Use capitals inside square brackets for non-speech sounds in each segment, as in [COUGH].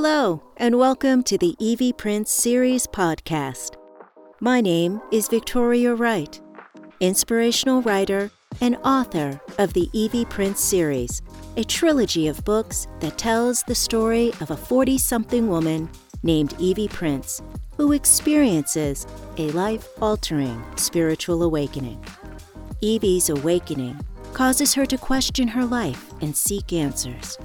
Hello, and welcome to the Evie Prince Series podcast. My name is Victoria Wright, inspirational writer and author of the Evie Prince series, a trilogy of books that tells the story of a 40 something woman named Evie Prince who experiences a life altering spiritual awakening. Evie's awakening causes her to question her life and seek answers.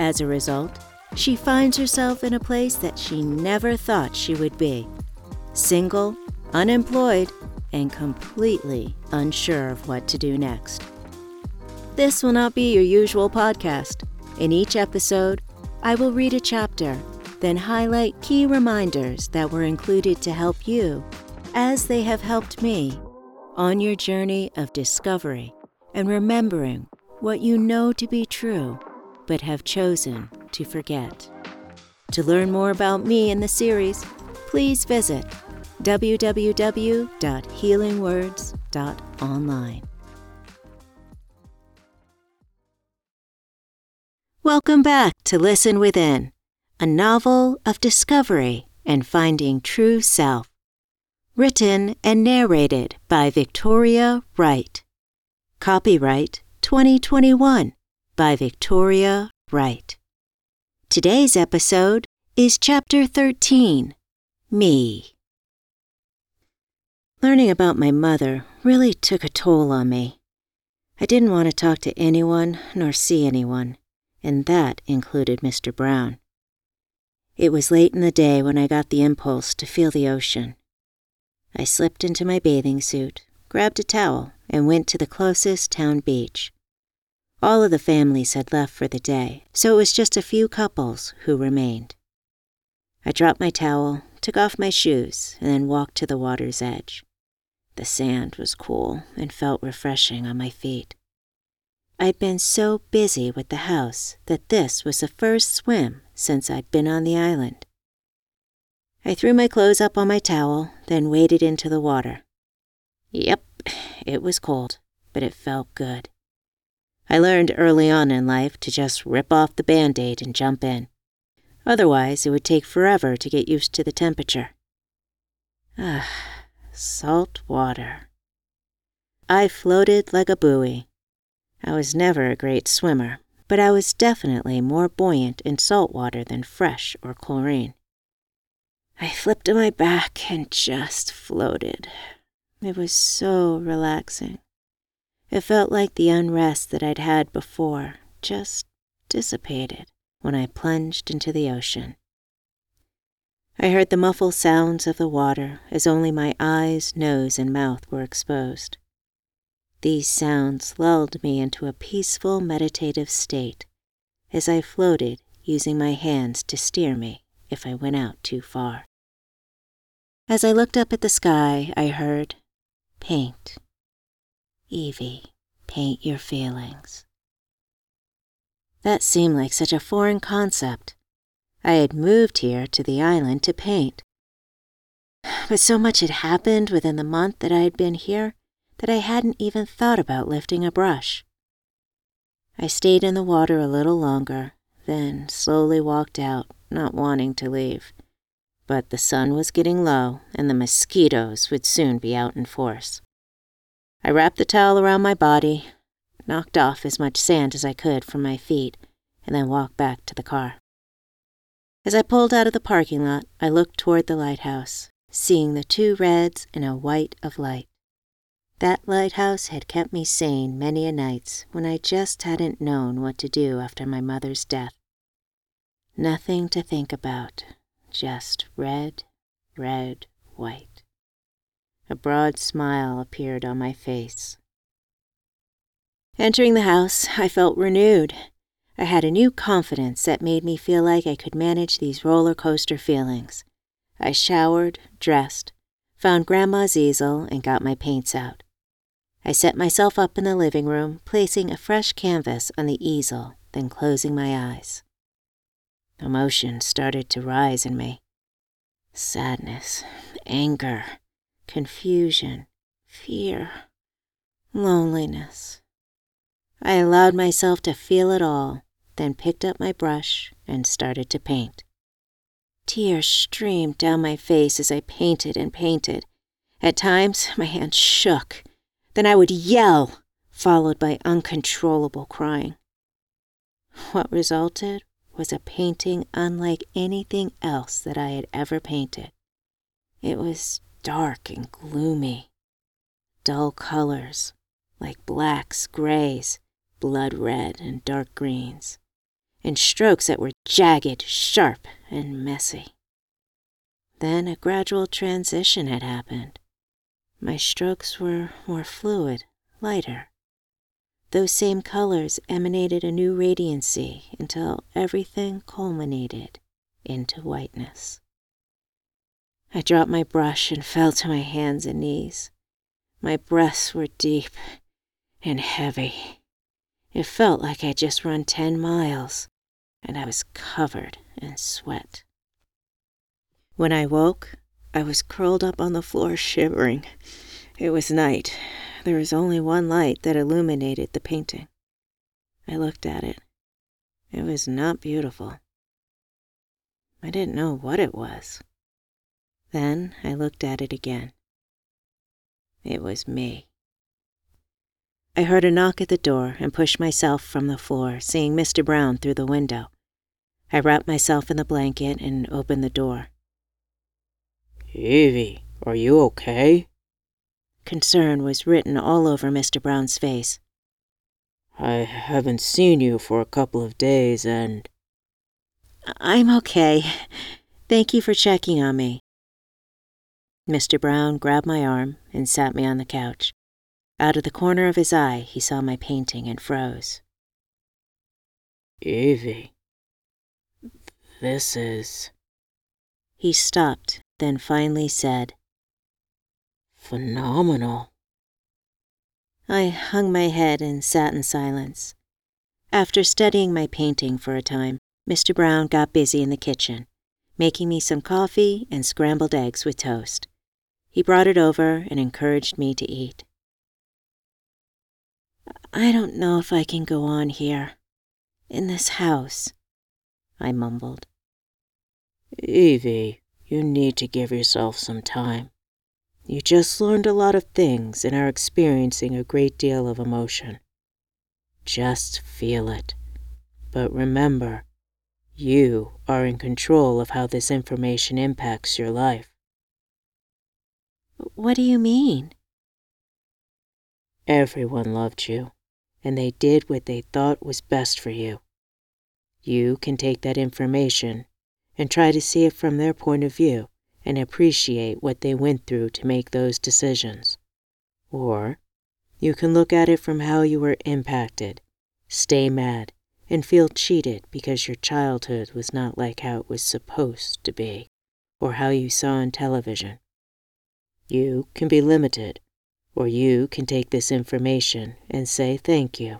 As a result, she finds herself in a place that she never thought she would be single, unemployed, and completely unsure of what to do next. This will not be your usual podcast. In each episode, I will read a chapter, then highlight key reminders that were included to help you, as they have helped me, on your journey of discovery and remembering what you know to be true but have chosen to forget. To learn more about me in the series, please visit www.healingwords.online. Welcome back to Listen Within, a novel of discovery and finding true self. Written and narrated by Victoria Wright. Copyright 2021 by Victoria Wright. Today's episode is Chapter 13 Me. Learning about my mother really took a toll on me. I didn't want to talk to anyone nor see anyone, and that included Mr. Brown. It was late in the day when I got the impulse to feel the ocean. I slipped into my bathing suit, grabbed a towel, and went to the closest town beach. All of the families had left for the day, so it was just a few couples who remained. I dropped my towel, took off my shoes, and then walked to the water's edge. The sand was cool and felt refreshing on my feet. I'd been so busy with the house that this was the first swim since I'd been on the island. I threw my clothes up on my towel, then waded into the water. Yep, it was cold, but it felt good. I learned early on in life to just rip off the band aid and jump in. Otherwise, it would take forever to get used to the temperature. Ah, Salt water. I floated like a buoy. I was never a great swimmer, but I was definitely more buoyant in salt water than fresh or chlorine. I flipped on my back and just floated. It was so relaxing. It felt like the unrest that I'd had before just dissipated when I plunged into the ocean. I heard the muffled sounds of the water as only my eyes, nose, and mouth were exposed. These sounds lulled me into a peaceful meditative state as I floated using my hands to steer me if I went out too far. As I looked up at the sky, I heard, Paint. Evie, paint your feelings. That seemed like such a foreign concept I had moved here to the island to paint. [SIGHS] But so much had happened within the month that I had been here that I hadn't even thought about lifting a brush. I stayed in the water a little longer, then slowly walked out, not wanting to leave. But the sun was getting low, and the mosquitoes would soon be out in force. I wrapped the towel around my body, knocked off as much sand as I could from my feet, and then walked back to the car. As I pulled out of the parking lot, I looked toward the lighthouse, seeing the two reds and a white of light. That lighthouse had kept me sane many a nights when I just hadn't known what to do after my mother's death. Nothing to think about, just red, red, white. A broad smile appeared on my face. Entering the house, I felt renewed I had a new confidence that made me feel like I could manage these roller coaster feelings. I showered, dressed, found Grandma's easel, and got my paints out. I set myself up in the living room, placing a fresh canvas on the easel, then closing my eyes. Emotion started to rise in me sadness, anger, confusion, fear, loneliness. I allowed myself to feel it all, then picked up my brush and started to paint. Tears streamed down my face as I painted and painted. At times, [LAUGHS] my hands shook. Then I would yell, followed by uncontrollable crying. What resulted was a painting unlike anything else that I had ever painted. It was dark and gloomy, dull colors like blacks, grays, blood red, and dark greens, and strokes that were jagged, sharp, and messy. Then a gradual transition had happened. My strokes were more fluid, lighter. Those same colors emanated a new radiancy until everything culminated into whiteness. I dropped my brush and fell to my hands and knees. My breaths were deep and heavy. It felt like I'd just run 10 miles, and I was covered in sweat. When I woke, I was curled up on the floor shivering. It was night. There was only one light that illuminated the painting. I looked at it. It was not beautiful. I didn't know what it was. Then I looked at it again. It was me. I heard a knock at the door and pushed myself from the floor, seeing Mr. Brown through the window. I wrapped myself in the blanket and opened the door. Evie, are you okay? Concern was written all over Mr. Brown's face. I haven't seen you for a couple of days and. I'm okay. Thank you for checking on me. Mr. Brown grabbed my arm and sat me on the couch. Out of the corner of his eye, he saw my painting and froze. Evie, this is. He stopped, then finally said, Phenomenal. I hung my head and sat in silence. After studying my painting for a time, Mr. Brown got busy in the kitchen, making me some coffee and scrambled eggs with toast. He brought it over and encouraged me to eat. I don't know if I can go on here, in this house, I mumbled. Evie, you need to give yourself some time. You just learned a lot of things and are experiencing a great deal of emotion. Just feel it. But remember, you are in control of how this information impacts your life. What do you mean? Everyone loved you, and they did what they thought was best for you. You can take that information and try to see it from their point of view and appreciate what they went through to make those decisions. Or you can look at it from how you were impacted, stay mad, and feel cheated because your childhood was not like how it was supposed to be, or how you saw on television. You can be limited, or you can take this information and say thank you.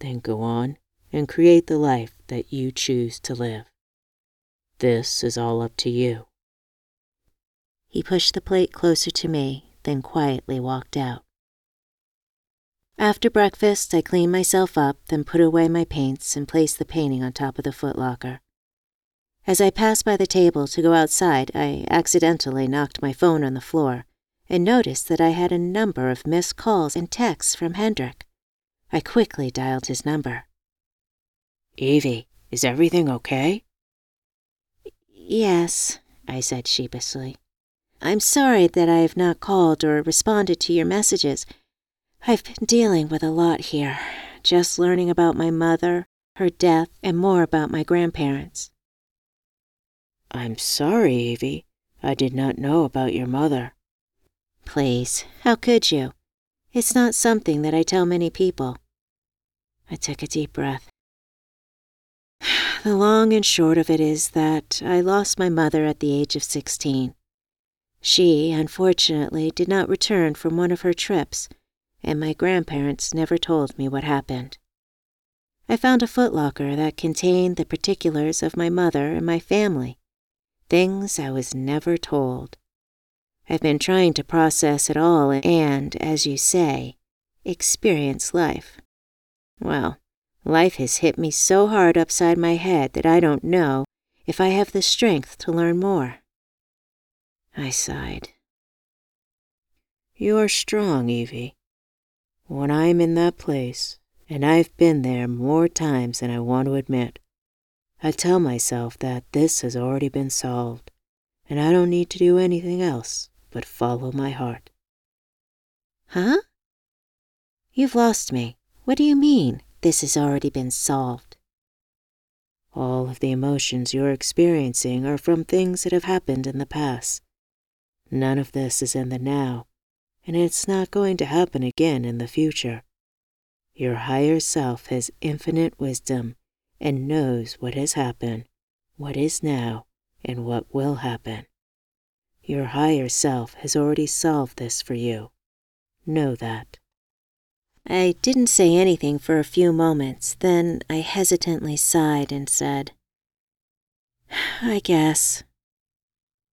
Then go on and create the life that you choose to live. This is all up to you. He pushed the plate closer to me, then quietly walked out. After breakfast, I cleaned myself up, then put away my paints and placed the painting on top of the footlocker. As I passed by the table to go outside, I accidentally knocked my phone on the floor and noticed that I had a number of missed calls and texts from Hendrik. I quickly dialed his number. Evie, is everything okay? Yes, I said sheepishly. I'm sorry that I have not called or responded to your messages. I've been dealing with a lot here, just learning about my mother, her death, and more about my grandparents. I'm sorry, Evie. I did not know about your mother. Please, how could you? It's not something that I tell many people. I took a deep breath. [SIGHS] The long and short of it is that I lost my mother at the age of 16. She, unfortunately, did not return from one of her trips, and my grandparents never told me what happened. I found a footlocker that contained the particulars of my mother and my family things I was never told. I've been trying to process it all and, as you say, experience life. Well, life has hit me so hard upside my head that I don't know if I have the strength to learn more. I sighed. You are strong, Evie. When I am in that place, and I've been there more times than I want to admit, I tell myself that this has already been solved, and I don't need to do anything else but follow my heart. Huh? You've lost me. What do you mean, this has already been solved? All of the emotions you're experiencing are from things that have happened in the past. None of this is in the now, and it's not going to happen again in the future. Your higher self has infinite wisdom and knows what has happened, what is now, and what will happen. Your higher self has already solved this for you. Know that. I didn't say anything for a few moments, then I hesitantly sighed and said, I guess.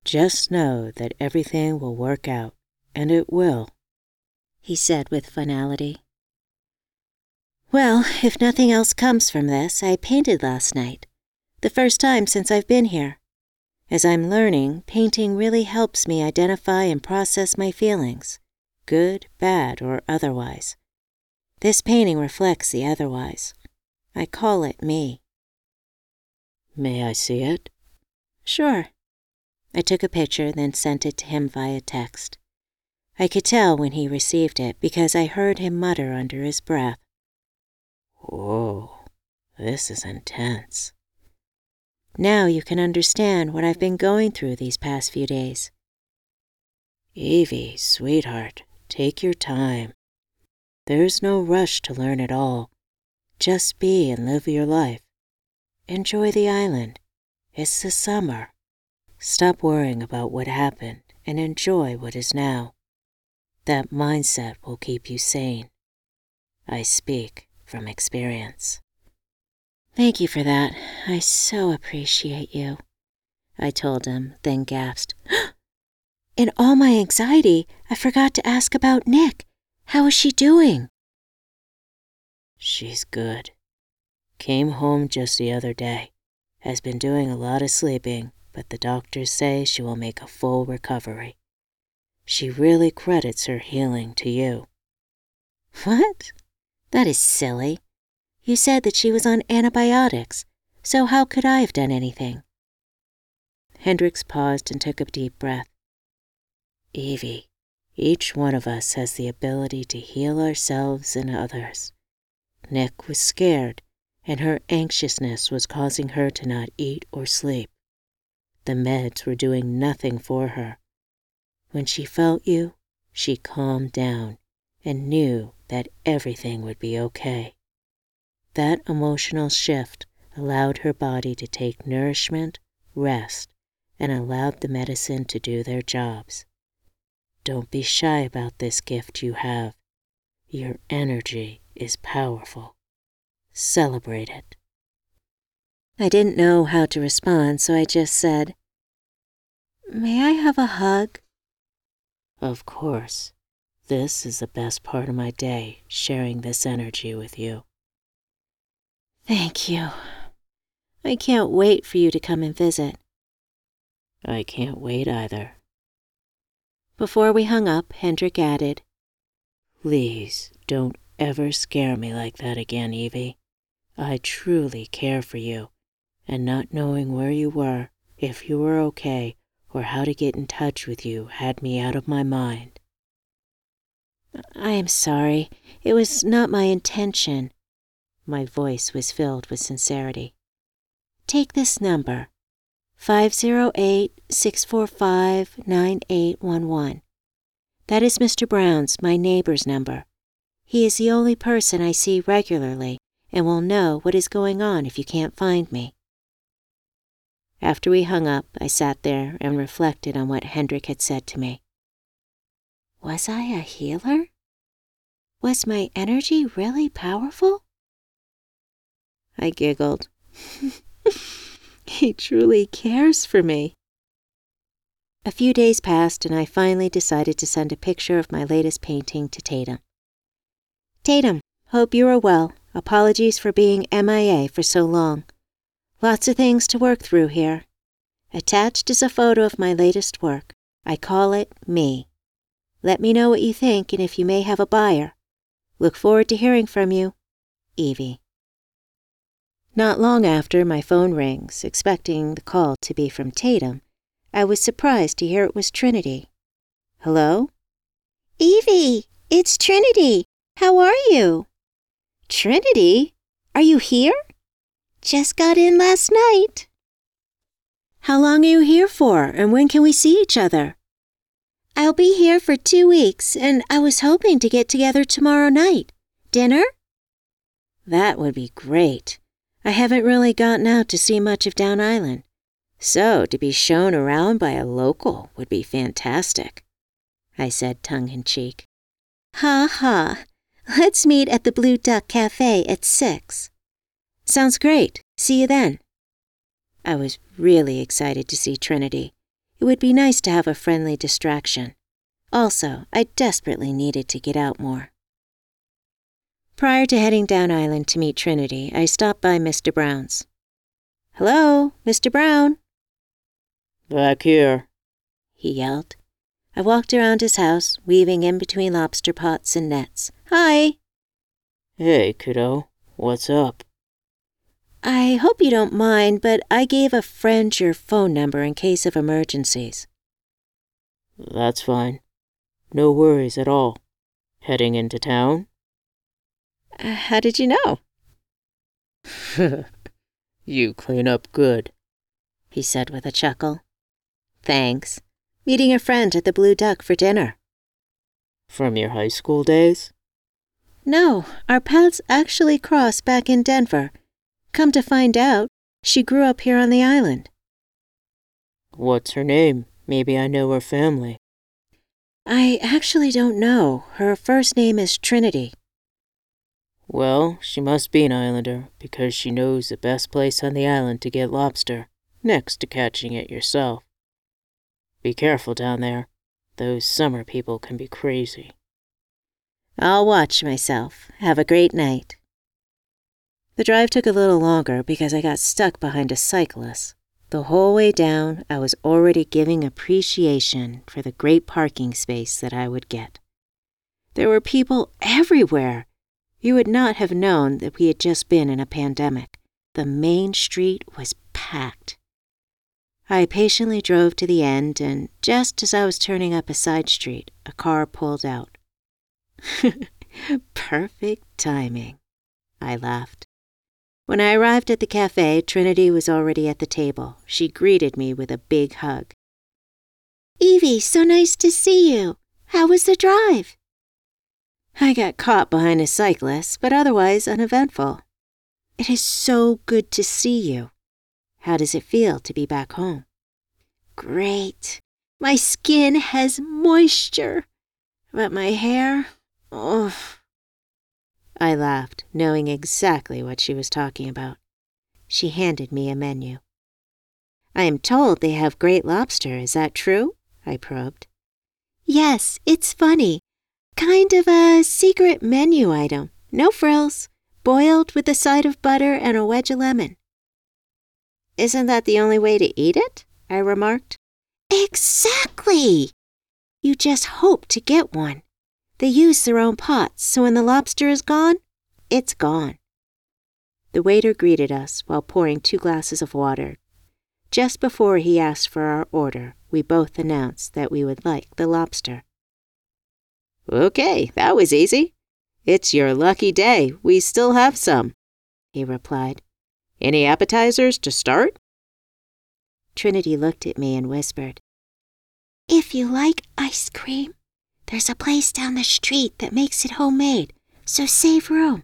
Just know that everything will work out, and it will, he said with finality. Well, if nothing else comes from this, I painted last night, the first time since I've been here. As I'm learning, painting really helps me identify and process my feelings, good, bad, or otherwise. This painting reflects the otherwise. I call it me. May I see it? Sure. I took a picture, then sent it to him via text. I could tell when he received it because I heard him mutter under his breath. Whoa, this is intense. Now you can understand what I've been going through these past few days. Evie, sweetheart, take your time. There's no rush to learn it all. Just be and live your life. Enjoy the island. It's the summer. Stop worrying about what happened and enjoy what is now. That mindset will keep you sane. I speak from experience. Thank you for that. I so appreciate you. I told him, then gasped. [GASPS] In all my anxiety, I forgot to ask about Nick. How is she doing? She's good. Came home just the other day. Has been doing a lot of sleeping, but the doctors say she will make a full recovery. She really credits her healing to you. [LAUGHS] What? That is silly. You said that she was on antibiotics, so how could I have done anything? Hendricks paused and took a deep breath. Evie, each one of us has the ability to heal ourselves and others. Nick was scared, and her anxiousness was causing her to not eat or sleep. The meds were doing nothing for her. When she felt you, she calmed down and knew that everything would be okay. That emotional shift allowed her body to take nourishment, rest, and allowed the medicine to do their jobs. Don't be shy about this gift you have. Your energy is powerful. Celebrate it. I didn't know how to respond, so I just said, May I have a hug? Of course. This is the best part of my day, sharing this energy with you. Thank you. I can't wait for you to come and visit. I can't wait either. Before we hung up, Hendrik added, Please don't ever scare me like that again, Evie. I truly care for you, and not knowing where you were, if you were okay, or how to get in touch with you had me out of my mind. I am sorry. It was not my intention. My voice was filled with sincerity. Take this number 508 645 9811. That is Mr. Brown's, my neighbor's number. He is the only person I see regularly and will know what is going on if you can't find me. After we hung up, I sat there and reflected on what Hendrik had said to me. Was I a healer? Was my energy really powerful? I giggled. [LAUGHS] he truly cares for me. A few days passed, and I finally decided to send a picture of my latest painting to Tatum. Tatum, hope you are well. Apologies for being MIA for so long. Lots of things to work through here. Attached is a photo of my latest work. I call it Me. Let me know what you think and if you may have a buyer. Look forward to hearing from you. Evie. Not long after my phone rings, expecting the call to be from Tatum, I was surprised to hear it was Trinity. Hello? Evie, it's Trinity. How are you? Trinity? Are you here? Just got in last night. How long are you here for, and when can we see each other? I'll be here for two weeks, and I was hoping to get together tomorrow night. Dinner? That would be great. I haven't really gotten out to see much of Down Island, so to be shown around by a local would be fantastic. I said tongue in cheek. Ha ha. Let's meet at the Blue Duck Cafe at six. Sounds great. See you then. I was really excited to see Trinity. It would be nice to have a friendly distraction. Also, I desperately needed to get out more. Prior to heading down island to meet Trinity, I stopped by Mr. Brown's. Hello, Mr. Brown. Back here, he yelled. I walked around his house, weaving in between lobster pots and nets. Hi. Hey, kiddo. What's up? I hope you don't mind, but I gave a friend your phone number in case of emergencies. That's fine. No worries at all. Heading into town? Uh, how did you know? [LAUGHS] you clean up good, he said with a chuckle. Thanks. Meeting a friend at the Blue Duck for dinner. From your high school days? No, our paths actually crossed back in Denver Come to find out, she grew up here on the island. What's her name? Maybe I know her family. I actually don't know. Her first name is Trinity. Well, she must be an islander because she knows the best place on the island to get lobster, next to catching it yourself. Be careful down there. Those summer people can be crazy. I'll watch myself. Have a great night. The drive took a little longer because I got stuck behind a cyclist. The whole way down, I was already giving appreciation for the great parking space that I would get. There were people everywhere. You would not have known that we had just been in a pandemic. The main street was packed. I patiently drove to the end, and just as I was turning up a side street, a car pulled out. [LAUGHS] Perfect timing, I laughed. When I arrived at the cafe, Trinity was already at the table. She greeted me with a big hug. Evie, so nice to see you. How was the drive? I got caught behind a cyclist, but otherwise uneventful. It is so good to see you. How does it feel to be back home? Great. My skin has moisture, but my hair, oh, I laughed, knowing exactly what she was talking about. She handed me a menu. I am told they have great lobster, is that true? I probed. Yes, it's funny. Kind of a secret menu item. No frills. Boiled with a side of butter and a wedge of lemon. Isn't that the only way to eat it? I remarked. Exactly! You just hope to get one. They use their own pots, so when the lobster is gone, it's gone. The waiter greeted us while pouring two glasses of water. Just before he asked for our order, we both announced that we would like the lobster. Okay, that was easy. It's your lucky day. We still have some, he replied. Any appetizers to start? Trinity looked at me and whispered, If you like ice cream, there's a place down the street that makes it homemade, so save room.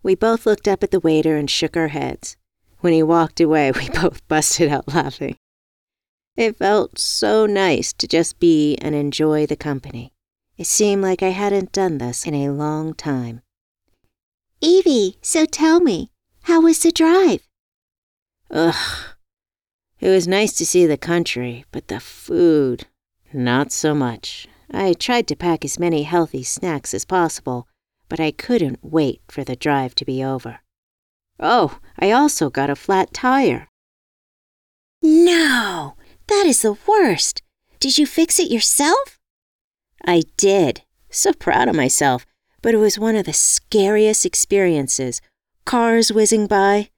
We both looked up at the waiter and shook our heads. When he walked away, we [LAUGHS] both busted out laughing. It felt so nice to just be and enjoy the company. It seemed like I hadn't done this in a long time. Evie, so tell me, how was the drive? Ugh. It was nice to see the country, but the food, not so much. I tried to pack as many healthy snacks as possible, but I couldn't wait for the drive to be over. Oh, I also got a flat tire. No, that is the worst. Did you fix it yourself? I did. So proud of myself, but it was one of the scariest experiences. Cars whizzing by.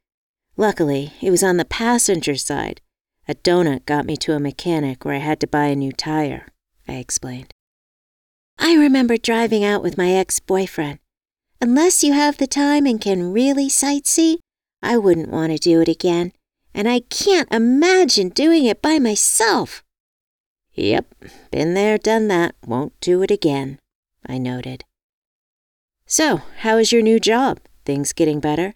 Luckily, it was on the passenger side. A donut got me to a mechanic where I had to buy a new tire, I explained. I remember driving out with my ex boyfriend. Unless you have the time and can really sightsee, I wouldn't want to do it again, and I can't imagine doing it by myself. Yep, been there, done that, won't do it again, I noted. So, how is your new job? Things getting better?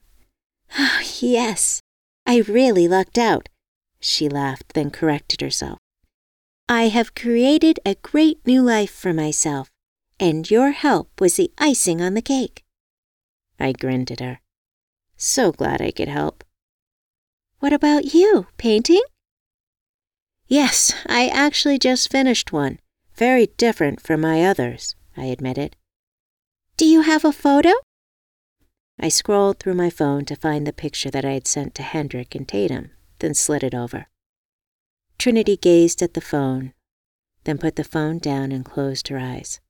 Oh, yes. I really lucked out. She laughed, then corrected herself. I have created a great new life for myself, and your help was the icing on the cake. I grinned at her. So glad I could help. What about you, painting? Yes, I actually just finished one. Very different from my others, I admitted. Do you have a photo? I scrolled through my phone to find the picture that I had sent to Hendrik and Tatum, then slid it over. Trinity gazed at the phone, then put the phone down and closed her eyes.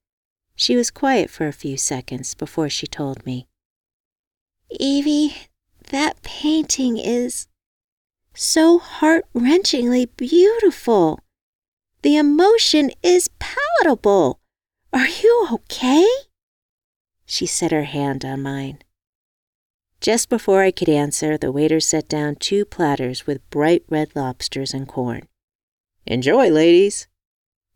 She was quiet for a few seconds before she told me. Evie, that painting is so heart wrenchingly beautiful. The emotion is palatable. Are you okay? She set her hand on mine. Just before I could answer, the waiter set down two platters with bright red lobsters and corn. Enjoy, ladies,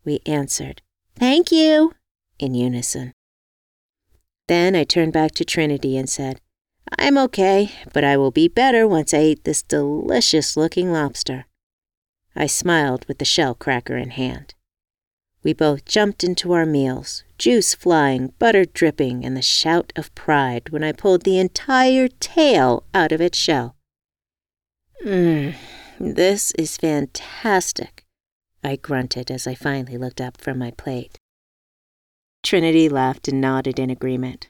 we answered. Thank you, in unison. Then I turned back to Trinity and said, I'm okay, but I will be better once I eat this delicious looking lobster. I smiled with the shell cracker in hand. We both jumped into our meals, juice flying, butter dripping, and the shout of pride when I pulled the entire tail out of its shell. Mmm, this is fantastic, I grunted as I finally looked up from my plate. Trinity laughed and nodded in agreement.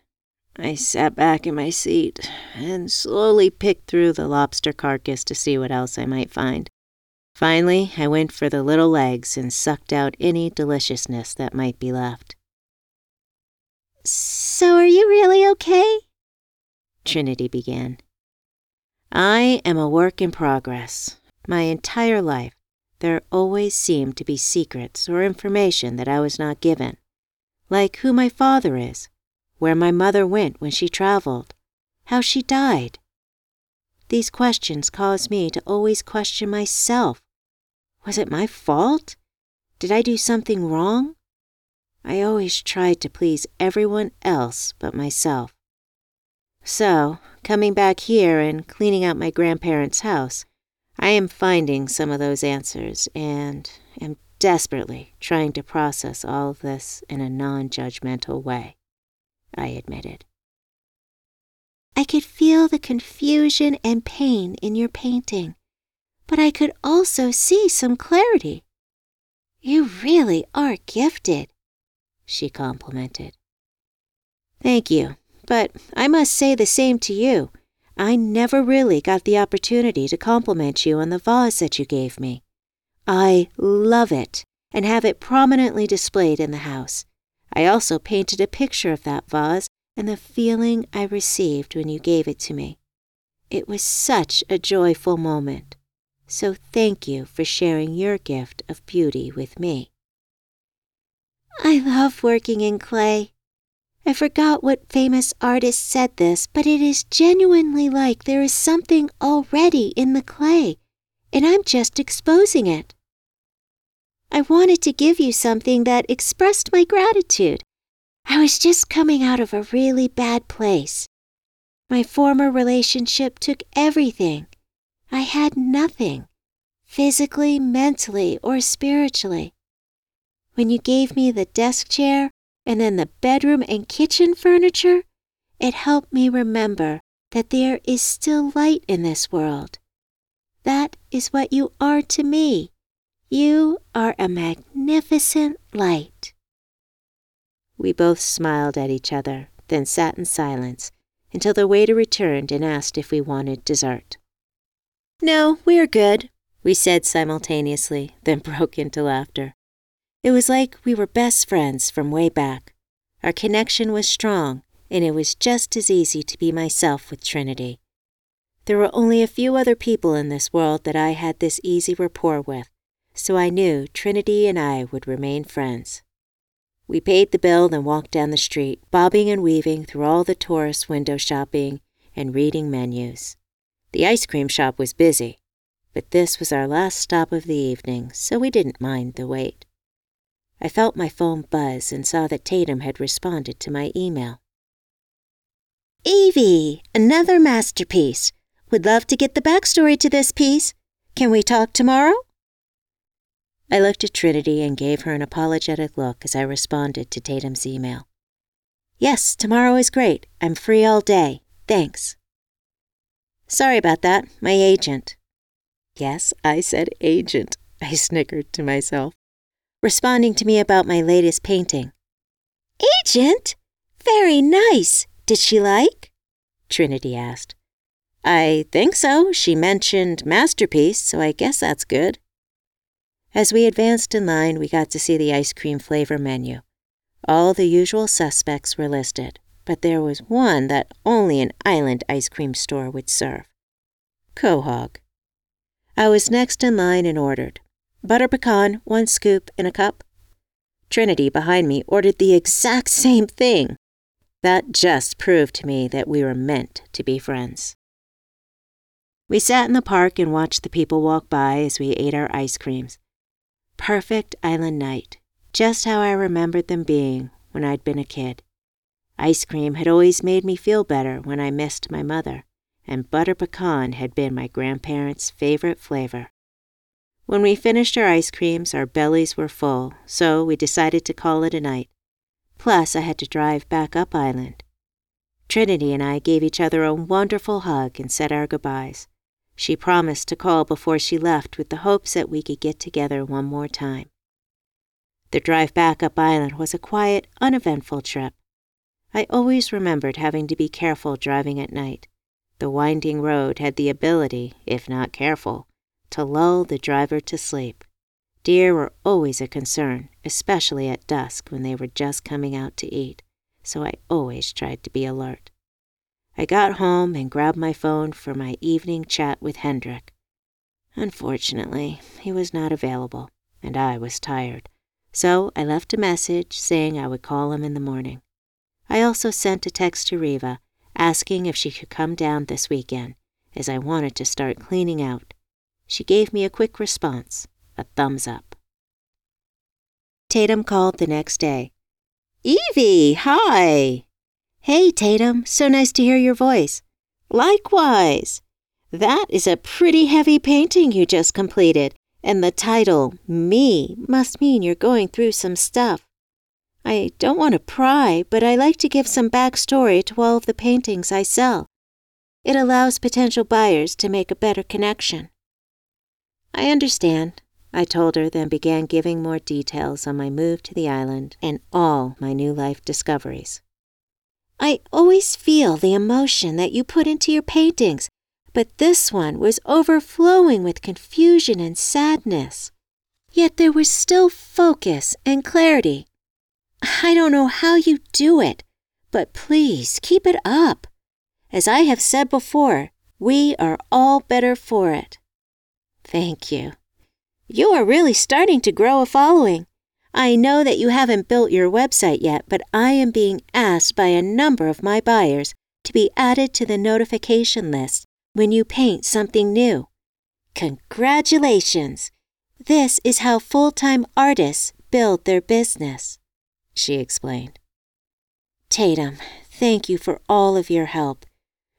I sat back in my seat and slowly picked through the lobster carcass to see what else I might find. Finally, I went for the little legs and sucked out any deliciousness that might be left. So, are you really okay? Trinity began. I am a work in progress. My entire life, there always seemed to be secrets or information that I was not given, like who my father is, where my mother went when she traveled, how she died. These questions caused me to always question myself. Was it my fault? Did I do something wrong? I always tried to please everyone else but myself. So, coming back here and cleaning out my grandparents' house, I am finding some of those answers and am desperately trying to process all of this in a non judgmental way. I admitted. I could feel the confusion and pain in your painting, but I could also see some clarity. You really are gifted, she complimented. Thank you, but I must say the same to you. I never really got the opportunity to compliment you on the vase that you gave me. I love it and have it prominently displayed in the house. I also painted a picture of that vase and the feeling I received when you gave it to me. It was such a joyful moment. So thank you for sharing your gift of beauty with me. I love working in clay. I forgot what famous artist said this, but it is genuinely like there is something already in the clay, and I'm just exposing it. I wanted to give you something that expressed my gratitude. I was just coming out of a really bad place. My former relationship took everything. I had nothing, physically, mentally, or spiritually. When you gave me the desk chair and then the bedroom and kitchen furniture, it helped me remember that there is still light in this world. That is what you are to me. You are a magnificent light. We both smiled at each other, then sat in silence, until the waiter returned and asked if we wanted dessert. No, we're good, we said simultaneously, then [LAUGHS] broke into laughter. It was like we were best friends from way back. Our connection was strong, and it was just as easy to be myself with Trinity. There were only a few other people in this world that I had this easy rapport with, so I knew Trinity and I would remain friends. We paid the bill, then walked down the street, bobbing and weaving through all the tourist window shopping and reading menus. The ice cream shop was busy, but this was our last stop of the evening, so we didn't mind the wait. I felt my phone buzz and saw that Tatum had responded to my email. Evie, another masterpiece. Would love to get the backstory to this piece. Can we talk tomorrow? I looked at Trinity and gave her an apologetic look as I responded to Tatum's email. Yes, tomorrow is great. I'm free all day. Thanks. Sorry about that, my agent. Yes, I said agent, I snickered to myself, responding to me about my latest painting. Agent? Very nice. Did she like? Trinity asked. I think so. She mentioned masterpiece, so I guess that's good. As we advanced in line, we got to see the ice cream flavor menu. All the usual suspects were listed, but there was one that only an island ice cream store would serve Quahog. I was next in line and ordered butter pecan, one scoop in a cup. Trinity behind me ordered the exact same thing. That just proved to me that we were meant to be friends. We sat in the park and watched the people walk by as we ate our ice creams perfect island night, just how I remembered them being when I'd been a kid. Ice cream had always made me feel better when I missed my mother, and butter pecan had been my grandparents' favorite flavor. When we finished our ice creams, our bellies were full, so we decided to call it a night. Plus, I had to drive back up island. Trinity and I gave each other a wonderful hug and said our goodbyes. She promised to call before she left with the hopes that we could get together one more time. The drive back up island was a quiet, uneventful trip. I always remembered having to be careful driving at night. The winding road had the ability, if not careful, to lull the driver to sleep. Deer were always a concern, especially at dusk when they were just coming out to eat, so I always tried to be alert. I got home and grabbed my phone for my evening chat with Hendrik. Unfortunately, he was not available, and I was tired, so I left a message saying I would call him in the morning. I also sent a text to Riva asking if she could come down this weekend, as I wanted to start cleaning out. She gave me a quick response, a thumbs up. Tatum called the next day. Evie, hi! Hey, Tatum, so nice to hear your voice. Likewise. That is a pretty heavy painting you just completed, and the title, Me, must mean you're going through some stuff. I don't want to pry, but I like to give some backstory to all of the paintings I sell. It allows potential buyers to make a better connection. I understand, I told her, then began giving more details on my move to the island and all my new life discoveries. I always feel the emotion that you put into your paintings, but this one was overflowing with confusion and sadness. Yet there was still focus and clarity. I don't know how you do it, but please keep it up. As I have said before, we are all better for it. Thank you. You are really starting to grow a following. I know that you haven't built your website yet, but I am being asked by a number of my buyers to be added to the notification list when you paint something new. Congratulations! This is how full time artists build their business, she explained. Tatum, thank you for all of your help.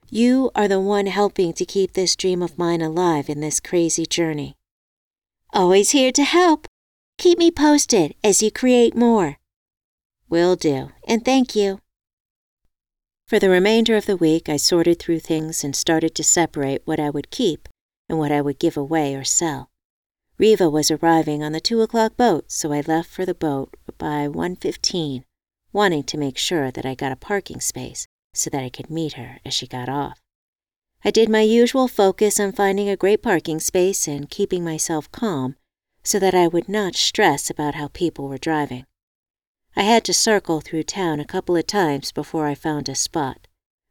You are the one helping to keep this dream of mine alive in this crazy journey. Always here to help. Keep me posted as you create more. Will do, and thank you. For the remainder of the week, I sorted through things and started to separate what I would keep and what I would give away or sell. Riva was arriving on the two o'clock boat, so I left for the boat by one fifteen, wanting to make sure that I got a parking space so that I could meet her as she got off. I did my usual focus on finding a great parking space and keeping myself calm so that I would not stress about how people were driving. I had to circle through town a couple of times before I found a spot,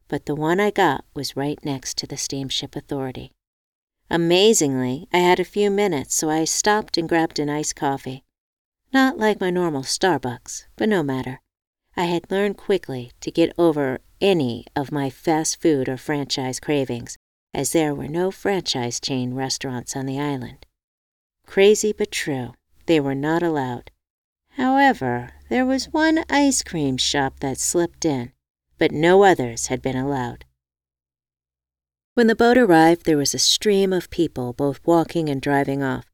but the one I got was right next to the Steamship Authority. Amazingly, I had a few minutes, so I stopped and grabbed an iced coffee. Not like my normal Starbucks, but no matter. I had learned quickly to get over any of my fast food or franchise cravings, as there were no franchise chain restaurants on the island. Crazy but true, they were not allowed. However, there was one ice cream shop that slipped in, but no others had been allowed. When the boat arrived, there was a stream of people both walking and driving off.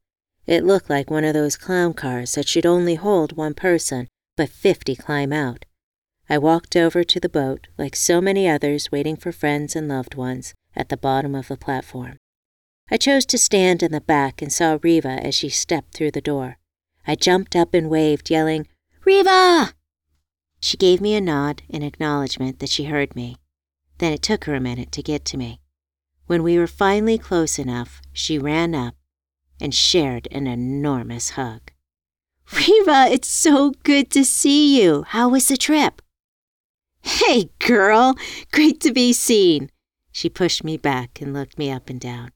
It looked like one of those clown cars that should only hold one person, but fifty climb out. I walked over to the boat, like so many others waiting for friends and loved ones, at the bottom of the platform. I chose to stand in the back and saw Riva as she stepped through the door. I jumped up and waved, yelling, Riva! She gave me a nod in acknowledgement that she heard me. Then it took her a minute to get to me. When we were finally close enough, she ran up and shared an enormous hug. Riva, it's so good to see you. How was the trip? Hey, girl, great to be seen. She pushed me back and looked me up and down.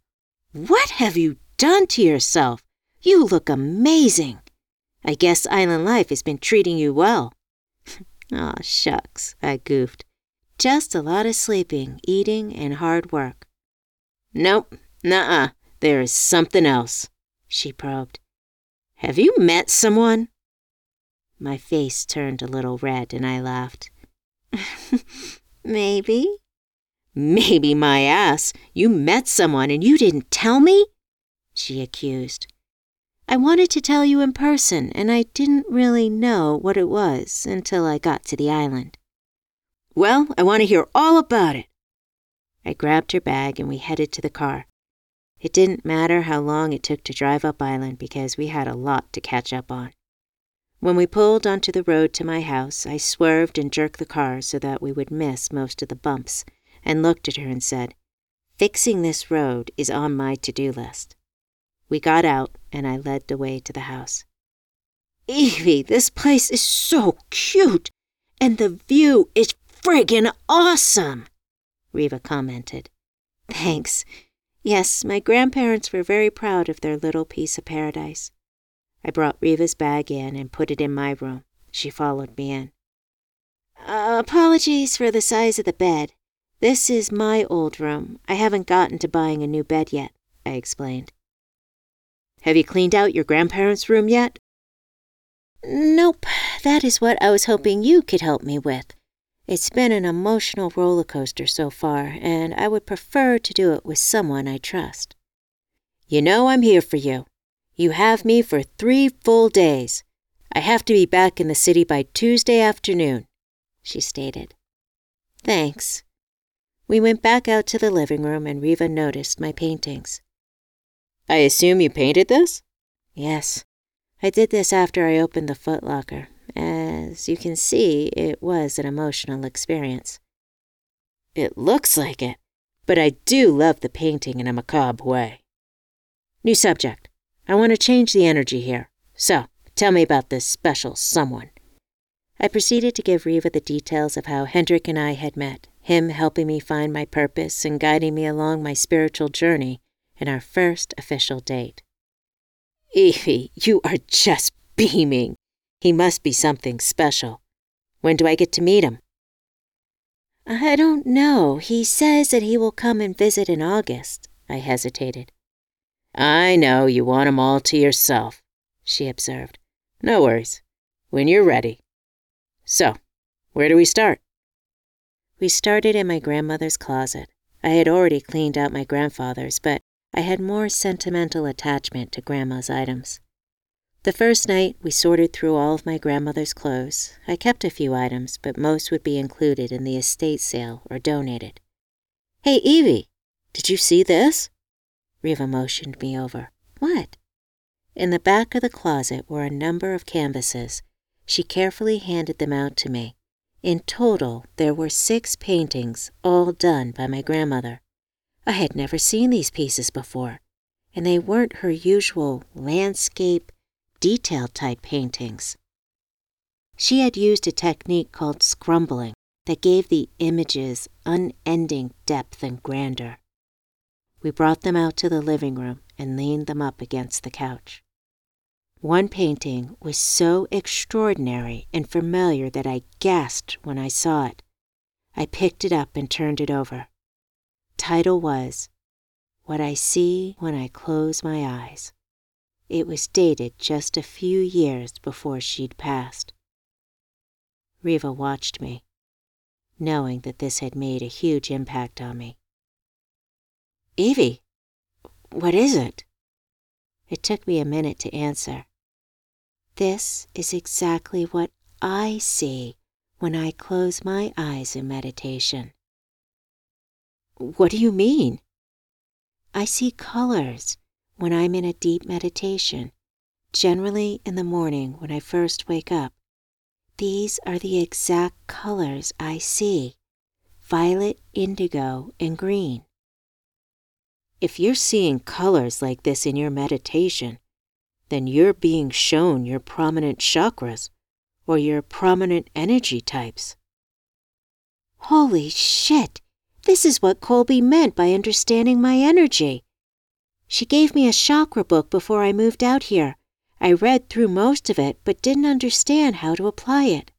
What have you done to yourself? You look amazing. I guess island life has been treating you well. [LAUGHS] Aw, oh, shucks, I goofed. Just a lot of sleeping, eating, and hard work. Nope, nuh-uh, there is something else, she probed. Have you met someone? My face turned a little red and I laughed. [LAUGHS] Maybe. Maybe my ass. You met someone and you didn't tell me? She accused. I wanted to tell you in person, and I didn't really know what it was until I got to the island. Well, I want to hear all about it. I grabbed her bag and we headed to the car. It didn't matter how long it took to drive up island because we had a lot to catch up on. When we pulled onto the road to my house, I swerved and jerked the car so that we would miss most of the bumps, and looked at her and said, Fixing this road is on my to do list. We got out, and I led the way to the house. Evie, this place is so cute, and the view is friggin' awesome, Riva commented. Thanks. Yes, my grandparents were very proud of their little piece of paradise. I brought Riva's bag in and put it in my room. She followed me in. Uh, apologies for the size of the bed. This is my old room. I haven't gotten to buying a new bed yet, I explained. Have you cleaned out your grandparents' room yet? Nope. That is what I was hoping you could help me with. It's been an emotional roller coaster so far, and I would prefer to do it with someone I trust. You know I'm here for you. You have me for three full days. I have to be back in the city by Tuesday afternoon, she stated. Thanks. We went back out to the living room and Riva noticed my paintings. I assume you painted this? Yes. I did this after I opened the footlocker. As you can see, it was an emotional experience. It looks like it, but I do love the painting in a macabre way. New subject. I want to change the energy here. So, tell me about this special someone. I proceeded to give Riva the details of how Hendrik and I had met, him helping me find my purpose and guiding me along my spiritual journey in our first official date. Evie, you are just beaming. He must be something special. When do I get to meet him? I don't know. He says that he will come and visit in August. I hesitated. I know you want 'em all to yourself, she observed. No worries. When you're ready. So, where do we start? We started in my grandmother's closet. I had already cleaned out my grandfather's, but I had more sentimental attachment to Grandma's items. The first night, we sorted through all of my grandmother's clothes. I kept a few items, but most would be included in the estate sale or donated. Hey, Evie, did you see this? Riva motioned me over. What? In the back of the closet were a number of canvases. She carefully handed them out to me. In total, there were six paintings, all done by my grandmother. I had never seen these pieces before, and they weren't her usual landscape, detail type paintings. She had used a technique called scumbling that gave the images unending depth and grandeur. We brought them out to the living room and leaned them up against the couch. One painting was so extraordinary and familiar that I gasped when I saw it. I picked it up and turned it over. Title was What I See When I Close My Eyes. It was dated just a few years before she'd passed. Riva watched me, knowing that this had made a huge impact on me. Evie, what is it? It took me a minute to answer. This is exactly what I see when I close my eyes in meditation. What do you mean? I see colors when I'm in a deep meditation, generally in the morning when I first wake up. These are the exact colors I see violet, indigo, and green. If you're seeing colors like this in your meditation, then you're being shown your prominent chakras or your prominent energy types. Holy shit! This is what Colby meant by understanding my energy. She gave me a chakra book before I moved out here, I read through most of it but didn't understand how to apply it.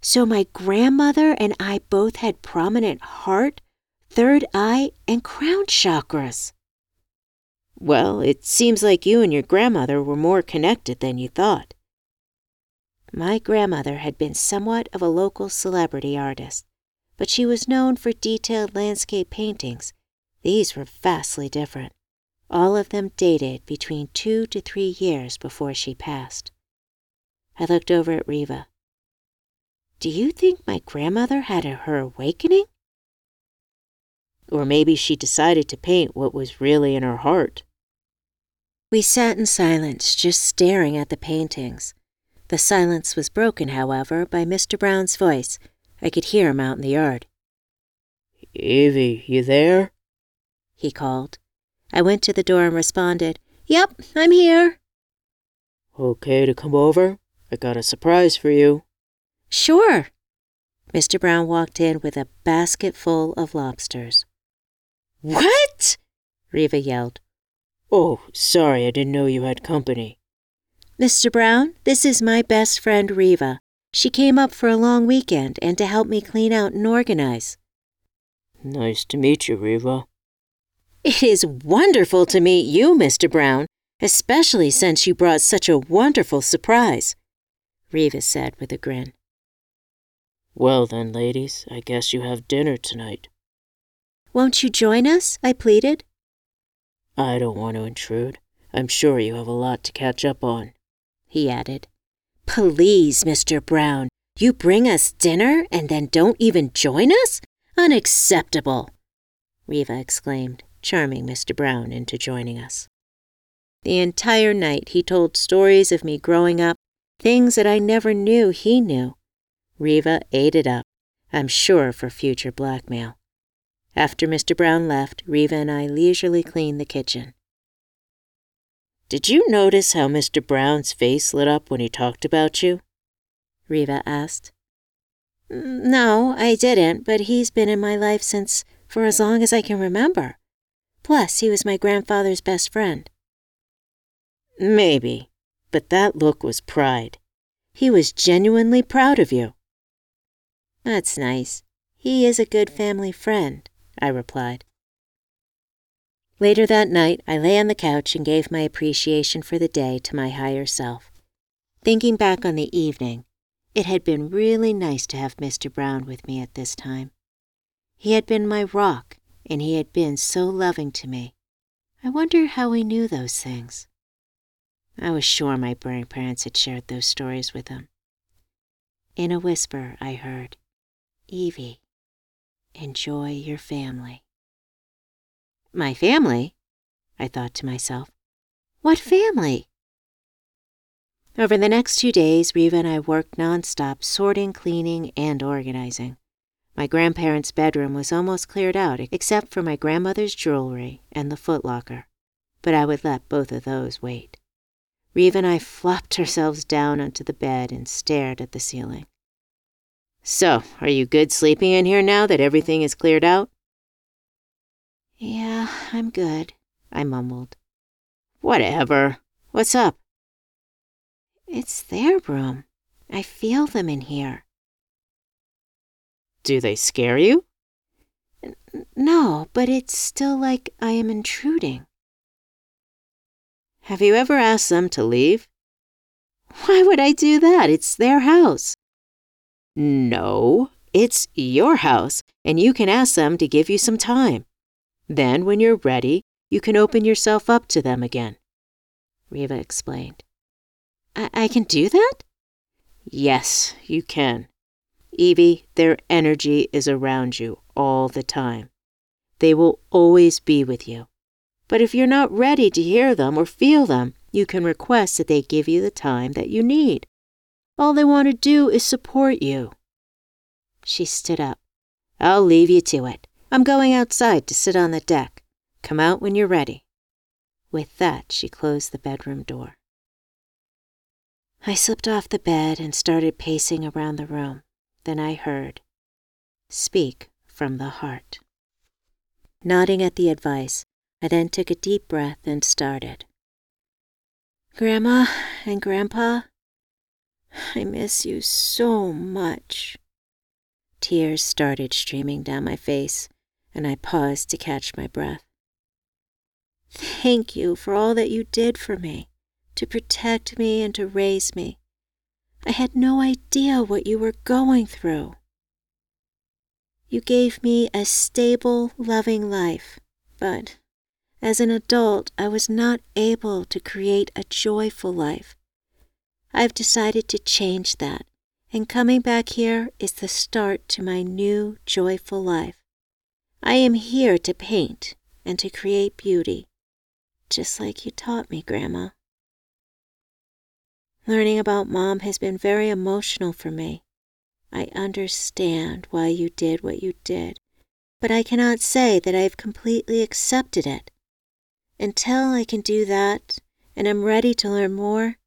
So my grandmother and I both had prominent heart, third eye, and crown chakras. Well, it seems like you and your grandmother were more connected than you thought. My grandmother had been somewhat of a local celebrity artist, but she was known for detailed landscape paintings. These were vastly different all of them dated between two to three years before she passed. I looked over at Riva. Do you think my grandmother had a, her awakening? Or maybe she decided to paint what was really in her heart. We sat in silence, just staring at the paintings. The silence was broken, however, by Mr. Brown's voice. I could hear him out in the yard. Evie, you there? He called. I went to the door and responded, Yep, I'm here. Okay to come over? I got a surprise for you. Sure. Mr. Brown walked in with a basket full of lobsters. What? Riva yelled. Oh, sorry, I didn't know you had company. Mr. Brown, this is my best friend Riva. She came up for a long weekend and to help me clean out and organize. Nice to meet you, Riva. It is wonderful to meet you, Mr. Brown, especially since you brought such a wonderful surprise, Riva said with a grin. Well then, ladies, I guess you have dinner tonight. Won't you join us? I pleaded. I don't want to intrude. I'm sure you have a lot to catch up on, he added. Please, Mr. Brown, you bring us dinner and then don't even join us? Unacceptable, Riva exclaimed charming Mr. Brown into joining us. The entire night he told stories of me growing up, things that I never knew he knew. Riva ate it up, I'm sure for future blackmail. After Mr. Brown left, Riva and I leisurely cleaned the kitchen. Did you notice how Mr. Brown's face lit up when he talked about you? Riva asked. No, I didn't, but he's been in my life since for as long as I can remember. Plus, he was my grandfather's best friend. Maybe, but that look was pride. He was genuinely proud of you. That's nice. He is a good family friend, I replied. Later that night, I lay on the couch and gave my appreciation for the day to my higher self. Thinking back on the evening, it had been really nice to have Mr. Brown with me at this time. He had been my rock and he had been so loving to me. I wonder how he knew those things. I was sure my grandparents had shared those stories with him. In a whisper, I heard, Evie, enjoy your family. My family? I thought to myself. What family? Over the next two days, Riva and I worked nonstop, sorting, cleaning, and organizing. My grandparents' bedroom was almost cleared out, except for my grandmother's jewelry and the footlocker, but I would let both of those wait. Riva and I flopped ourselves down onto the bed and stared at the ceiling. So, are you good sleeping in here now that everything is cleared out? Yeah, I'm good, I mumbled. Whatever. What's up? It's their room. I feel them in here. Do they scare you? N- no, but it's still like I am intruding. Have you ever asked them to leave? Why would I do that? It's their house. No, it's your house, and you can ask them to give you some time. Then, when you're ready, you can open yourself up to them again. Riva explained. I, I can do that? Yes, you can. Evie, their energy is around you all the time. They will always be with you. But if you're not ready to hear them or feel them, you can request that they give you the time that you need. All they want to do is support you. She stood up. I'll leave you to it. I'm going outside to sit on the deck. Come out when you're ready. With that, she closed the bedroom door. I slipped off the bed and started pacing around the room. Then I heard, Speak from the heart. Nodding at the advice, I then took a deep breath and started. Grandma and Grandpa, I miss you so much. Tears started streaming down my face, and I paused to catch my breath. Thank you for all that you did for me, to protect me and to raise me. I had no idea what you were going through. You gave me a stable, loving life, but as an adult, I was not able to create a joyful life. I've decided to change that, and coming back here is the start to my new, joyful life. I am here to paint and to create beauty, just like you taught me, Grandma. Learning about Mom has been very emotional for me. I understand why you did what you did, but I cannot say that I have completely accepted it. Until I can do that and am ready to learn more,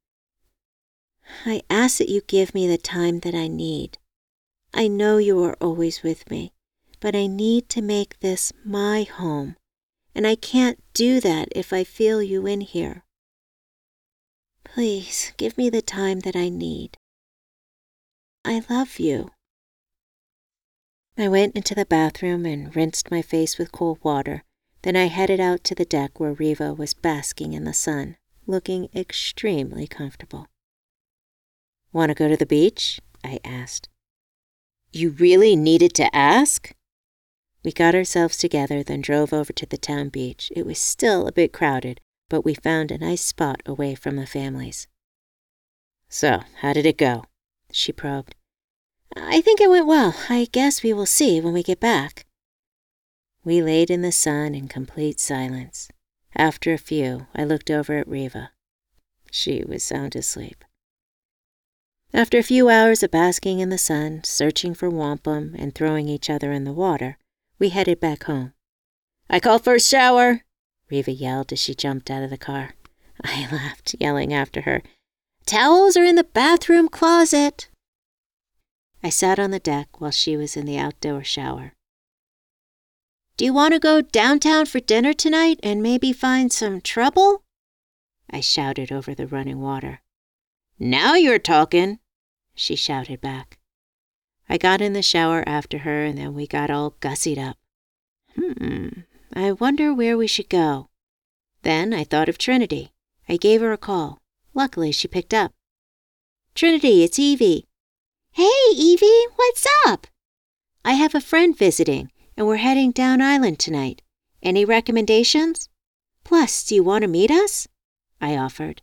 I ask that you give me the time that I need. I know you are always with me, but I need to make this my home, and I can't do that if I feel you in here. Please give me the time that I need. I love you. I went into the bathroom and rinsed my face with cold water then I headed out to the deck where Riva was basking in the sun, looking extremely comfortable. Want to go to the beach? I asked. You really needed to ask? We got ourselves together, then drove over to the town beach. It was still a bit crowded, but we found a nice spot away from the families. So, how did it go? She probed. I think it went well. I guess we will see when we get back. We laid in the sun in complete silence. After a few, I looked over at Riva. She was sound asleep. After a few hours of basking in the sun, searching for wampum, and throwing each other in the water, we headed back home. I call for a shower, Riva yelled as she jumped out of the car. I [LAUGHS] laughed, yelling after her, Towels are in the bathroom closet. I sat on the deck while she was in the outdoor shower. Do you want to go downtown for dinner tonight and maybe find some trouble? I shouted over the running water. Now you're talking, she shouted back. I got in the shower after her and then we got all gussied up. Hmm, I wonder where we should go. Then I thought of Trinity. I gave her a call. Luckily, she picked up. Trinity, it's Evie. Hey, Evie, what's up? I have a friend visiting and we're heading down island tonight. Any recommendations? Plus, do you want to meet us? I offered.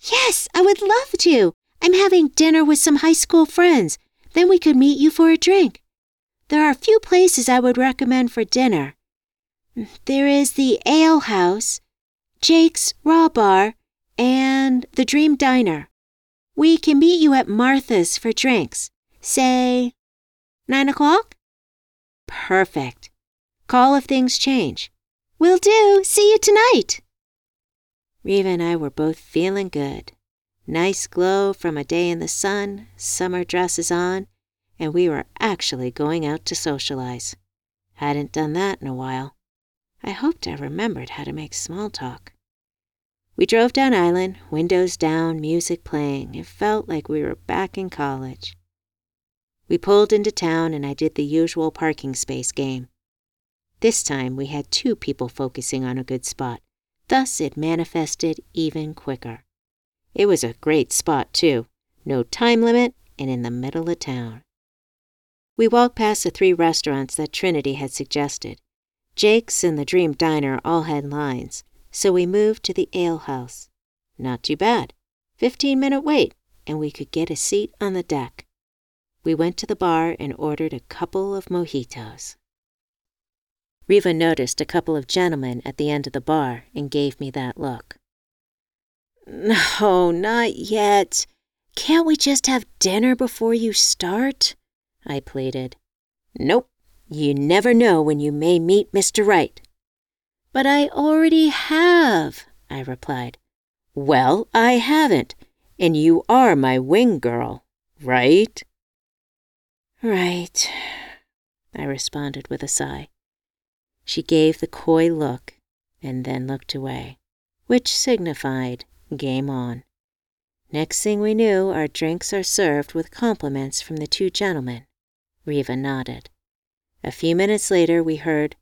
Yes, I would love to. I'm having dinner with some high school friends. Then we could meet you for a drink. There are a few places I would recommend for dinner. There is the Ale House, Jake's Raw Bar, and the Dream Diner. We can meet you at Martha's for drinks. Say, nine o'clock? Perfect. Call if things change. Will do. See you tonight. Riva and I were both feeling good. Nice glow from a day in the sun, summer dresses on, and we were actually going out to socialize. Hadn't done that in a while. I hoped I remembered how to make small talk. We drove down Island, windows down, music playing. It felt like we were back in college. We pulled into town and I did the usual parking space game. This time we had two people focusing on a good spot, thus it manifested even quicker. It was a great spot, too. No time limit and in the middle of town. We walked past the three restaurants that Trinity had suggested. Jake's and the Dream Diner all had lines, so we moved to the ale house. Not too bad. Fifteen minute wait, and we could get a seat on the deck. We went to the bar and ordered a couple of mojitos. Riva noticed a couple of gentlemen at the end of the bar and gave me that look. No, not yet. Can't we just have dinner before you start? I pleaded. Nope. You never know when you may meet Mr. Right. But I already have, I replied. Well, I haven't, and you are my wing girl, right? Right, I responded with a sigh. She gave the coy look and then looked away, which signified game on. Next thing we knew, our drinks are served with compliments from the two gentlemen. Riva nodded. A few minutes later, we heard,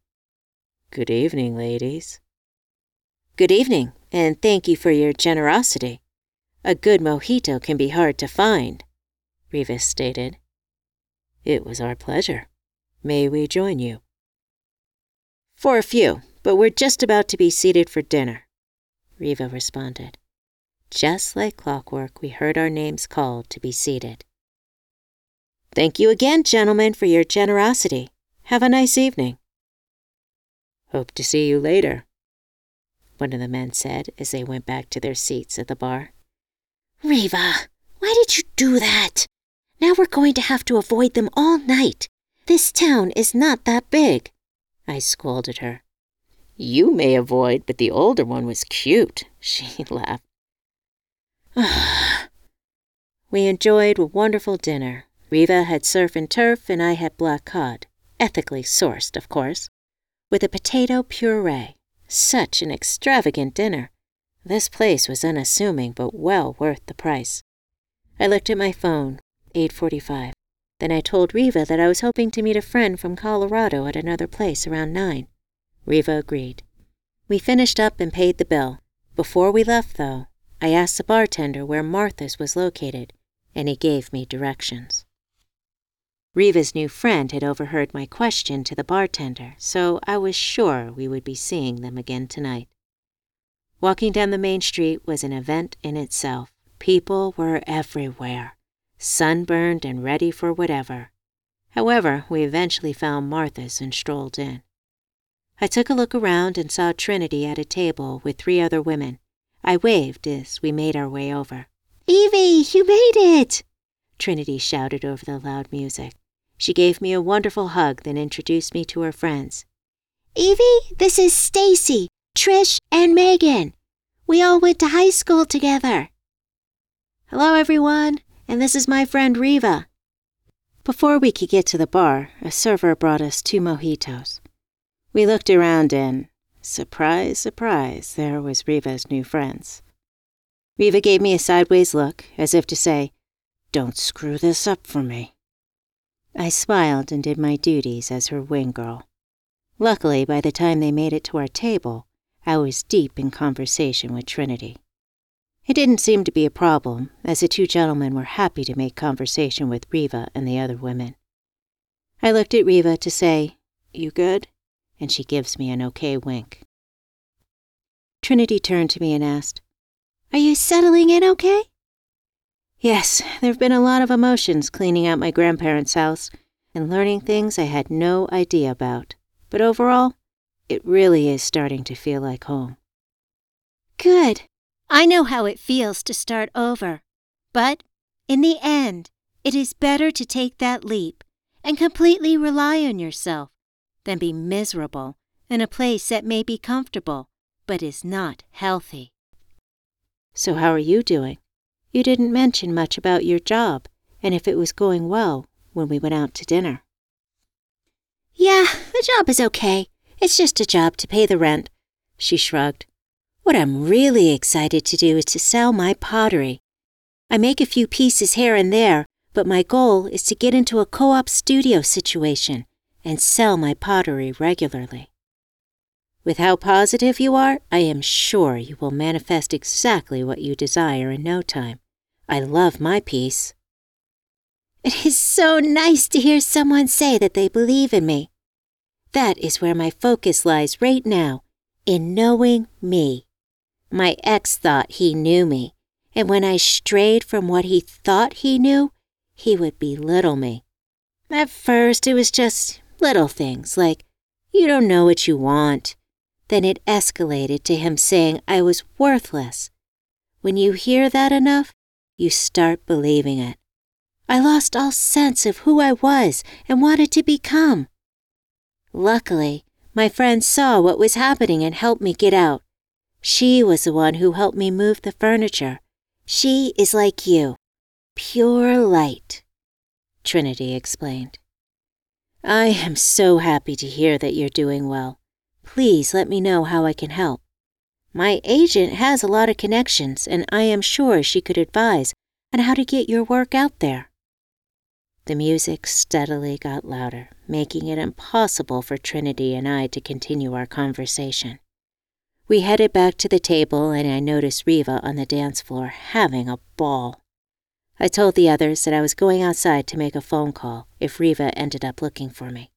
Good evening, ladies. Good evening, and thank you for your generosity. A good mojito can be hard to find, Riva stated. It was our pleasure. May we join you? For a few, but we're just about to be seated for dinner, Riva responded. Just like clockwork, we heard our names called to be seated. Thank you again, gentlemen, for your generosity. Have a nice evening. Hope to see you later, one of the men said as they went back to their seats at the bar. Riva, why did you do that? Now we're going to have to avoid them all night. This town is not that big. I scolded her. You may avoid, but the older one was cute, [LAUGHS] she laughed. [SIGHS] we enjoyed a wonderful dinner. Riva had surf and turf, and I had black cod, ethically sourced, of course with a potato puree. Such an extravagant dinner. This place was unassuming but well worth the price. I looked at my phone, 8:45. Then I told Riva that I was hoping to meet a friend from Colorado at another place around 9. Riva agreed. We finished up and paid the bill. Before we left, though, I asked the bartender where Martha's was located, and he gave me directions. Riva's new friend had overheard my question to the bartender, so I was sure we would be seeing them again tonight. Walking down the main street was an event in itself. People were everywhere, sunburned and ready for whatever. However, we eventually found Martha's and strolled in. I took a look around and saw Trinity at a table with three other women. I waved as we made our way over. Evie, you made it! Trinity shouted over the loud music. She gave me a wonderful hug, then introduced me to her friends. Evie, this is Stacy, Trish, and Megan. We all went to high school together. Hello, everyone, and this is my friend Riva. Before we could get to the bar, a server brought us two mojitos. We looked around and, surprise, surprise, there was Riva's new friends. Riva gave me a sideways look, as if to say, Don't screw this up for me. I smiled and did my duties as her wing girl. Luckily, by the time they made it to our table, I was deep in conversation with Trinity. It didn't seem to be a problem, as the two gentlemen were happy to make conversation with Riva and the other women. I looked at Riva to say, You good? And she gives me an okay wink. Trinity turned to me and asked, Are you settling in okay? Yes, there have been a lot of emotions cleaning out my grandparents' house and learning things I had no idea about. But overall, it really is starting to feel like home. Good. I know how it feels to start over. But in the end, it is better to take that leap and completely rely on yourself than be miserable in a place that may be comfortable but is not healthy. So, how are you doing? You didn't mention much about your job and if it was going well when we went out to dinner. Yeah, the job is okay. It's just a job to pay the rent, she shrugged. What I'm really excited to do is to sell my pottery. I make a few pieces here and there, but my goal is to get into a co op studio situation and sell my pottery regularly. With how positive you are, I am sure you will manifest exactly what you desire in no time. I love my piece. It is so nice to hear someone say that they believe in me. That is where my focus lies right now, in knowing me. My ex thought he knew me, and when I strayed from what he thought he knew, he would belittle me. At first, it was just little things like, you don't know what you want. Then it escalated to him saying I was worthless. When you hear that enough, you start believing it. I lost all sense of who I was and wanted to become. Luckily, my friend saw what was happening and helped me get out. She was the one who helped me move the furniture. She is like you, pure light, Trinity explained. I am so happy to hear that you're doing well. Please let me know how I can help. My agent has a lot of connections, and I am sure she could advise on how to get your work out there. The music steadily got louder, making it impossible for Trinity and I to continue our conversation. We headed back to the table, and I noticed Riva on the dance floor having a ball. I told the others that I was going outside to make a phone call if Riva ended up looking for me.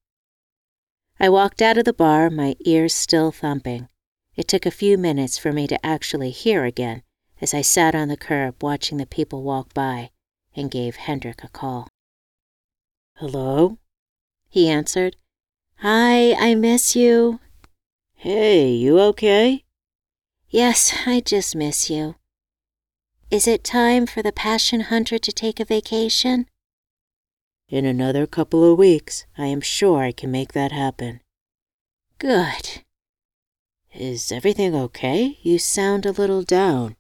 I walked out of the bar, my ears still thumping. It took a few minutes for me to actually hear again as I sat on the curb watching the people walk by and gave Hendrik a call. Hello? He answered. Hi, I miss you. Hey, you okay? Yes, I just miss you. Is it time for the Passion Hunter to take a vacation? In another couple of weeks, I am sure I can make that happen. Good. Is everything okay? You sound a little down.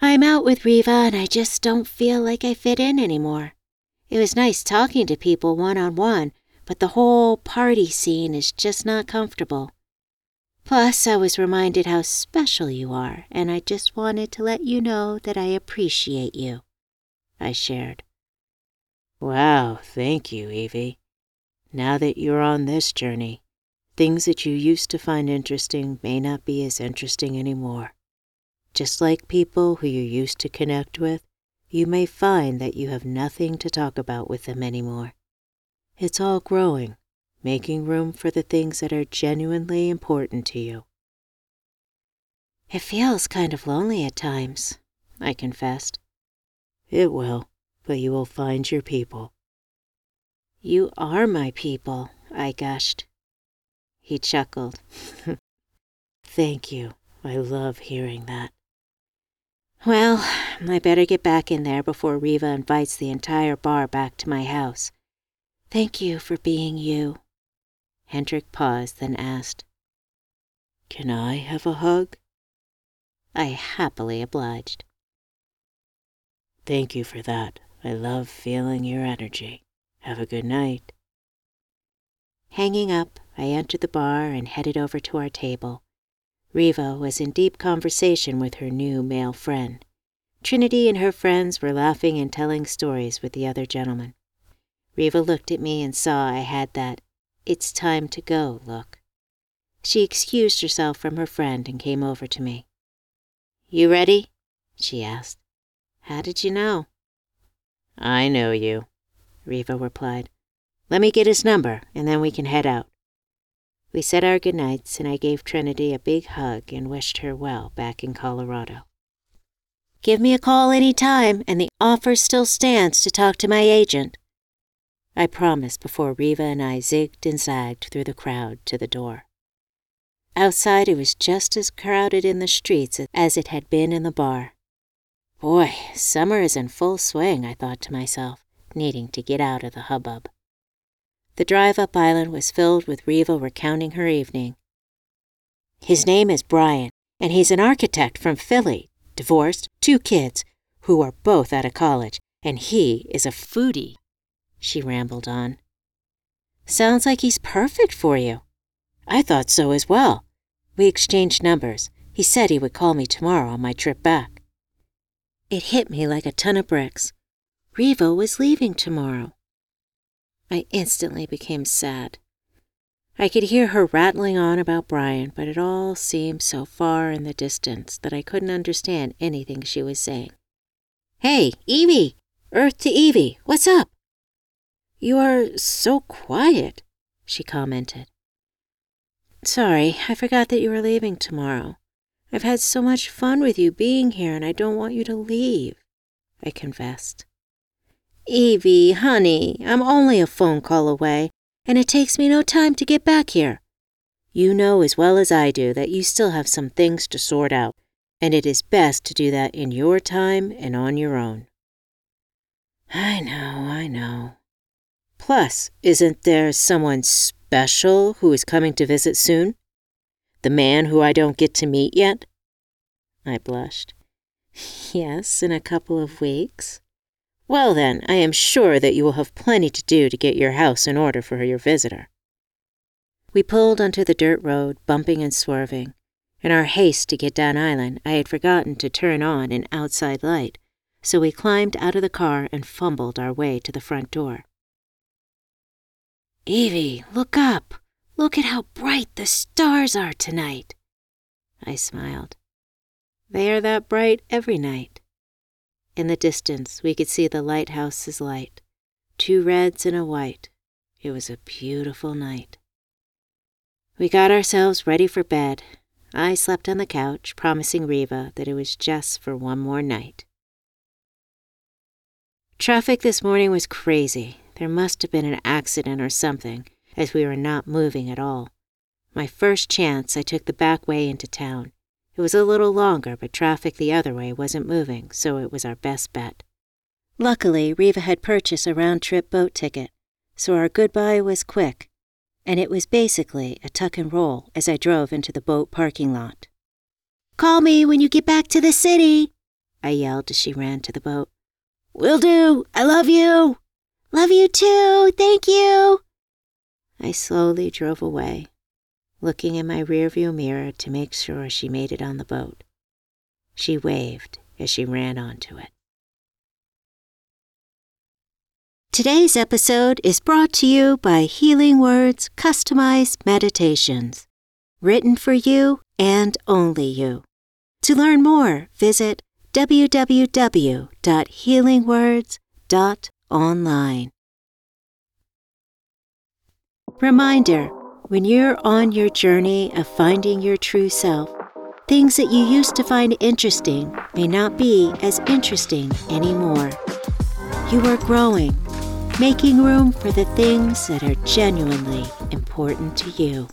I'm out with Riva and I just don't feel like I fit in anymore. It was nice talking to people one on one, but the whole party scene is just not comfortable. Plus, I was reminded how special you are, and I just wanted to let you know that I appreciate you. I shared. Wow, thank you, Evie. Now that you're on this journey, things that you used to find interesting may not be as interesting anymore. Just like people who you used to connect with, you may find that you have nothing to talk about with them anymore. It's all growing, making room for the things that are genuinely important to you. It feels kind of lonely at times, I confessed. It will, but you will find your people. You are my people, I gushed. He chuckled. [LAUGHS] Thank you. I love hearing that. Well, I better get back in there before Riva invites the entire bar back to my house. Thank you for being you. Hendrik paused, then asked, Can I have a hug? I happily obliged. Thank you for that. I love feeling your energy. Have a good night. Hanging up, I entered the bar and headed over to our table. Riva was in deep conversation with her new male friend. Trinity and her friends were laughing and telling stories with the other gentlemen. Riva looked at me and saw I had that it's time to go look. She excused herself from her friend and came over to me. You ready? she asked. How did you know? I know you, Riva replied. Let me get his number, and then we can head out. We said our goodnights, and I gave Trinity a big hug and wished her well back in Colorado. Give me a call any time, and the offer still stands to talk to my agent. I promised before Riva and I zigged and zagged through the crowd to the door. Outside, it was just as crowded in the streets as it had been in the bar. Boy, summer is in full swing, I thought to myself, needing to get out of the hubbub. The drive up island was filled with Riva recounting her evening. His name is Brian, and he's an architect from Philly, divorced, two kids, who are both out of college, and he is a foodie, she rambled on. Sounds like he's perfect for you. I thought so as well. We exchanged numbers. He said he would call me tomorrow on my trip back. It hit me like a ton of bricks. Riva was leaving tomorrow. I instantly became sad. I could hear her rattling on about Brian, but it all seemed so far in the distance that I couldn't understand anything she was saying. Hey, Evie! Earth to Evie, what's up? You are so quiet, she commented. Sorry, I forgot that you were leaving tomorrow. I've had so much fun with you being here, and I don't want you to leave, I confessed. Evie, honey, I'm only a phone call away, and it takes me no time to get back here. You know as well as I do that you still have some things to sort out, and it is best to do that in your time and on your own. I know, I know. Plus, isn't there someone special who is coming to visit soon? The man who I don't get to meet yet? I blushed. Yes, in a couple of weeks. Well, then, I am sure that you will have plenty to do to get your house in order for your visitor. We pulled onto the dirt road, bumping and swerving. In our haste to get down island, I had forgotten to turn on an outside light, so we climbed out of the car and fumbled our way to the front door. Evie, look up! Look at how bright the stars are tonight. I smiled. They are that bright every night. In the distance, we could see the lighthouse's light, two reds and a white. It was a beautiful night. We got ourselves ready for bed. I slept on the couch, promising Riva that it was just for one more night. Traffic this morning was crazy. There must have been an accident or something as we were not moving at all. My first chance, I took the back way into town. It was a little longer, but traffic the other way wasn't moving, so it was our best bet. Luckily, Riva had purchased a round trip boat ticket, so our goodbye was quick, and it was basically a tuck and roll as I drove into the boat parking lot. Call me when you get back to the city, I yelled as she ran to the boat. Will do. I love you. Love you too. Thank you. I slowly drove away, looking in my rearview mirror to make sure she made it on the boat. She waved as she ran onto it. Today's episode is brought to you by Healing Words Customized Meditations, written for you and only you. To learn more, visit www.healingwords.online. Reminder when you're on your journey of finding your true self, things that you used to find interesting may not be as interesting anymore. You are growing, making room for the things that are genuinely important to you.